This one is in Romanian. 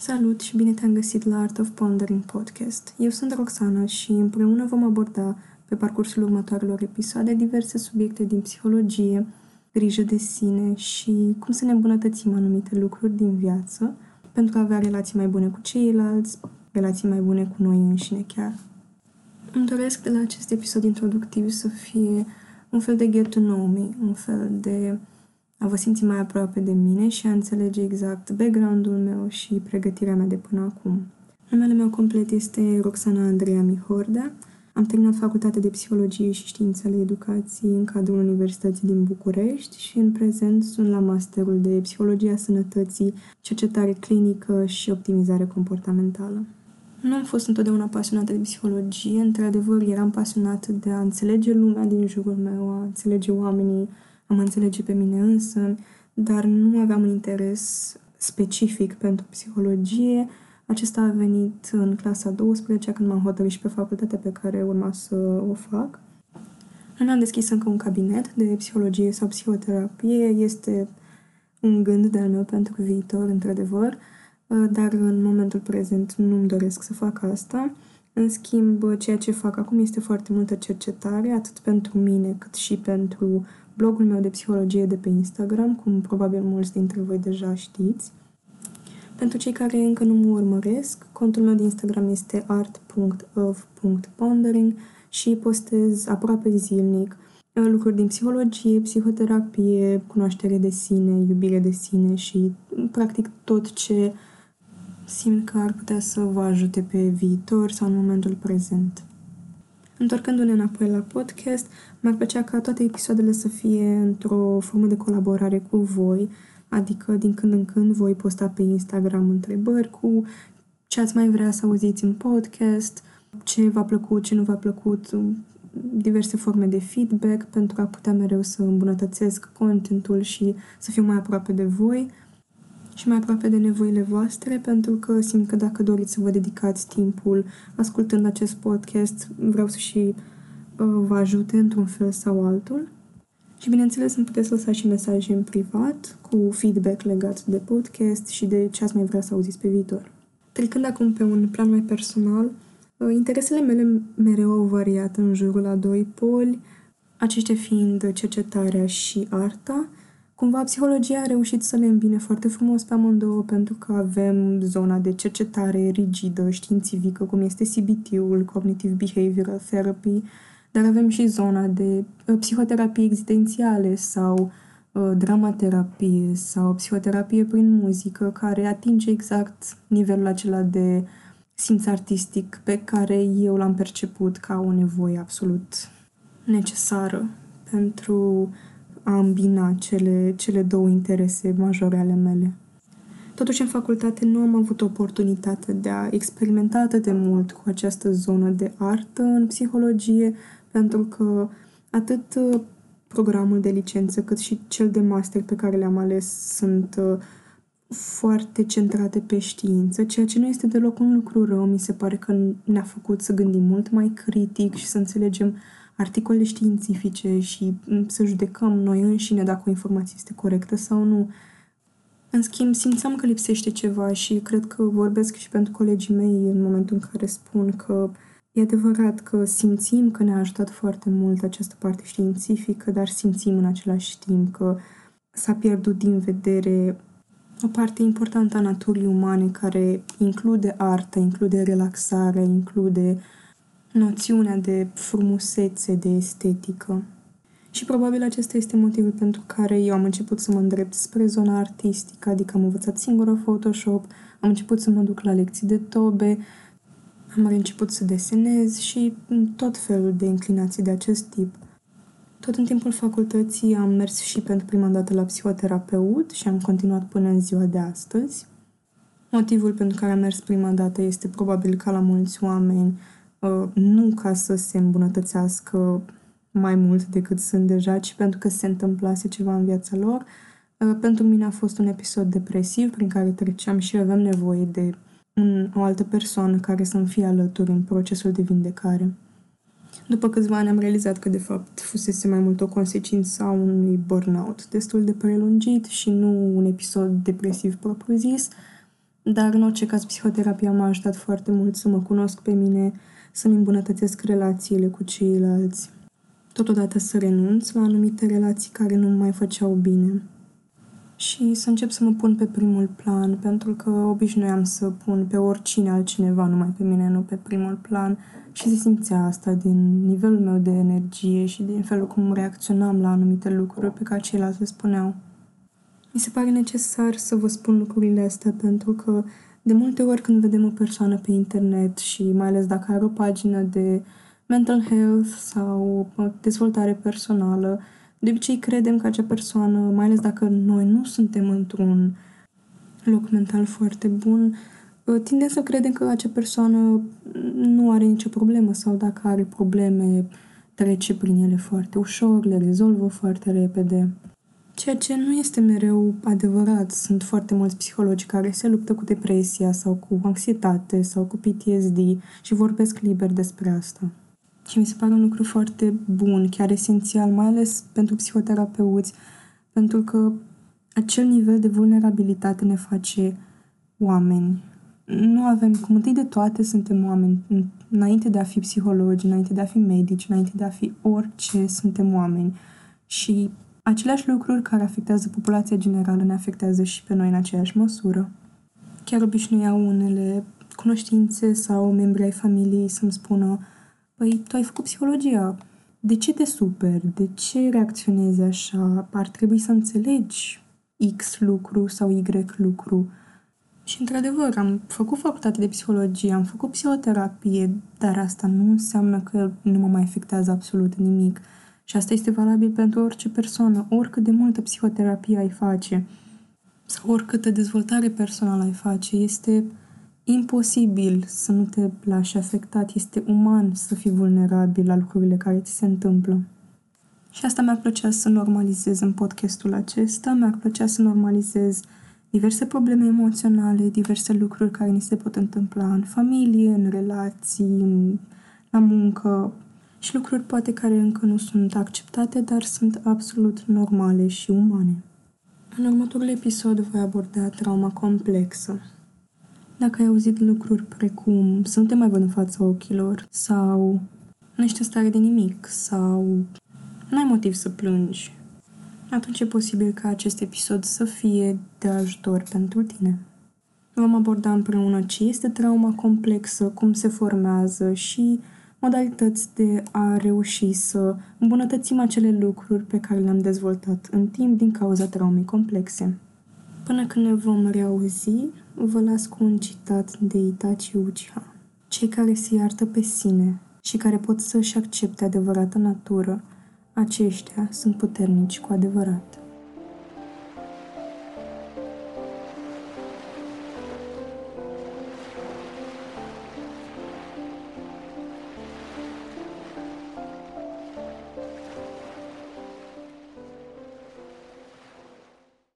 Salut și bine te-am găsit la Art of Pondering podcast. Eu sunt Roxana și împreună vom aborda pe parcursul următoarelor episoade diverse subiecte din psihologie, grijă de sine și cum să ne îmbunătățim anumite lucruri din viață pentru a avea relații mai bune cu ceilalți, relații mai bune cu noi înșine chiar. Îmi doresc de la acest episod introductiv să fie un fel de get to know me, un fel de a vă simți mai aproape de mine și a înțelege exact background-ul meu și pregătirea mea de până acum. Numele meu complet este Roxana Andreea Mihordea. Am terminat facultatea de psihologie și științele educației în cadrul Universității din București și în prezent sunt la masterul de psihologia sănătății, cercetare clinică și optimizare comportamentală. Nu am fost întotdeauna pasionată de psihologie, într-adevăr eram pasionată de a înțelege lumea din jurul meu, a înțelege oamenii, a mă înțelege pe mine însă, dar nu aveam un interes specific pentru psihologie. Acesta a venit în clasa 12 când m-am hotărât și pe facultatea pe care urma să o fac. Nu mi-am deschis încă un cabinet de psihologie sau psihoterapie. Este un gând de-al meu pentru viitor, într-adevăr, dar în momentul prezent nu-mi doresc să fac asta. În schimb, ceea ce fac acum este foarte multă cercetare, atât pentru mine, cât și pentru blogul meu de psihologie de pe Instagram, cum probabil mulți dintre voi deja știți. Pentru cei care încă nu mă urmăresc, contul meu de Instagram este art.of.pondering și postez aproape zilnic uh, lucruri din psihologie, psihoterapie, cunoaștere de sine, iubire de sine și practic tot ce simt că ar putea să vă ajute pe viitor sau în momentul prezent. Întorcându-ne înapoi la podcast, mi-ar plăcea ca toate episoadele să fie într-o formă de colaborare cu voi, adică din când în când voi posta pe Instagram întrebări cu ce ați mai vrea să auziți în podcast, ce v-a plăcut, ce nu v-a plăcut, diverse forme de feedback pentru a putea mereu să îmbunătățesc contentul și să fiu mai aproape de voi și mai aproape de nevoile voastre, pentru că simt că dacă doriți să vă dedicați timpul ascultând acest podcast, vreau să și uh, vă ajute într-un fel sau altul. Și bineînțeles îmi puteți lăsa și mesaje în privat cu feedback legat de podcast și de ce ați mai vrea să auziți pe viitor. Trecând acum pe un plan mai personal, uh, interesele mele mereu au variat în jurul a doi poli, aceștia fiind cercetarea și arta, Cumva psihologia a reușit să le îmbine foarte frumos pe amândouă pentru că avem zona de cercetare rigidă, științifică, cum este CBT-ul, Cognitive Behavioral Therapy, dar avem și zona de uh, psihoterapie existențiale sau uh, dramaterapie sau psihoterapie prin muzică, care atinge exact nivelul acela de simț artistic pe care eu l-am perceput ca o nevoie absolut necesară pentru a îmbina cele, cele două interese majore ale mele. Totuși, în facultate nu am avut oportunitate de a experimenta atât de mult cu această zonă de artă în psihologie, pentru că atât uh, programul de licență cât și cel de master pe care le-am ales sunt uh, foarte centrate pe știință, ceea ce nu este deloc un lucru rău. Mi se pare că ne-a făcut să gândim mult mai critic și să înțelegem articole științifice și mm, să judecăm noi înșine dacă o informație este corectă sau nu. În schimb, simțeam că lipsește ceva și cred că vorbesc și pentru colegii mei în momentul în care spun că e adevărat că simțim că ne-a ajutat foarte mult această parte științifică, dar simțim în același timp că s-a pierdut din vedere o parte importantă a naturii umane care include artă, include relaxare, include noțiunea de frumusețe, de estetică. Și probabil acesta este motivul pentru care eu am început să mă îndrept spre zona artistică, adică am învățat singură Photoshop, am început să mă duc la lecții de tobe, am început să desenez și tot felul de inclinații de acest tip. Tot în timpul facultății am mers și pentru prima dată la psihoterapeut și am continuat până în ziua de astăzi. Motivul pentru care am mers prima dată este probabil ca la mulți oameni Uh, nu ca să se îmbunătățească mai mult decât sunt deja, ci pentru că se întâmplase ceva în viața lor. Uh, pentru mine a fost un episod depresiv prin care treceam și aveam nevoie de un, o altă persoană care să-mi fie alături în procesul de vindecare. După câțiva ani am realizat că de fapt fusese mai mult o consecință a unui burnout destul de prelungit și nu un episod depresiv propriu-zis, Dar, în orice caz, psihoterapia m-a ajutat foarte mult să mă cunosc pe mine, să-mi îmbunătățesc relațiile cu ceilalți. Totodată să renunț la anumite relații care nu mai făceau bine. Și să încep să mă pun pe primul plan, pentru că obișnuiam să pun pe oricine altcineva, numai pe mine, nu pe primul plan. Și se simțea asta din nivelul meu de energie și din felul cum reacționam la anumite lucruri pe care ceilalți le spuneau. Mi se pare necesar să vă spun lucrurile astea pentru că de multe ori când vedem o persoană pe internet și mai ales dacă are o pagină de mental health sau dezvoltare personală, de obicei credem că acea persoană, mai ales dacă noi nu suntem într-un loc mental foarte bun, tindem să credem că acea persoană nu are nicio problemă sau dacă are probleme, trece prin ele foarte ușor, le rezolvă foarte repede. Ceea ce nu este mereu adevărat. Sunt foarte mulți psihologi care se luptă cu depresia sau cu anxietate sau cu PTSD și vorbesc liber despre asta. Și mi se pare un lucru foarte bun, chiar esențial, mai ales pentru psihoterapeuți, pentru că acel nivel de vulnerabilitate ne face oameni. Nu avem, cum întâi de toate, suntem oameni. Înainte de a fi psihologi, înainte de a fi medici, înainte de a fi orice, suntem oameni. Și Aceleași lucruri care afectează populația generală ne afectează și pe noi în aceeași măsură. Chiar obișnuiau unele cunoștințe sau membri ai familiei să-mi spună Păi, tu ai făcut psihologia, de ce te superi? De ce reacționezi așa? Ar trebui să înțelegi X lucru sau Y lucru. Și, într-adevăr, am făcut facultate de psihologie, am făcut psihoterapie, dar asta nu înseamnă că nu mă mai afectează absolut nimic. Și asta este valabil pentru orice persoană, oricât de multă psihoterapie ai face sau oricâtă dezvoltare personală ai face, este imposibil să nu te lași afectat, este uman să fii vulnerabil la lucrurile care ți se întâmplă. Și asta mi-ar plăcea să normalizez în podcastul acesta, mi-ar plăcea să normalizez diverse probleme emoționale, diverse lucruri care ni se pot întâmpla în familie, în relații, în, la muncă, și lucruri poate care încă nu sunt acceptate, dar sunt absolut normale și umane. În următorul episod voi aborda trauma complexă. Dacă ai auzit lucruri precum să nu te mai văd în fața ochilor sau nu ești în stare de nimic sau nu ai motiv să plângi, atunci e posibil ca acest episod să fie de ajutor pentru tine. Vom aborda împreună ce este trauma complexă, cum se formează și modalități de a reuși să îmbunătățim acele lucruri pe care le-am dezvoltat în timp din cauza traumei complexe. Până când ne vom reauzi, vă las cu un citat de Itachi Uchiha. Cei care se iartă pe sine și care pot să-și accepte adevărată natură, aceștia sunt puternici cu adevărat.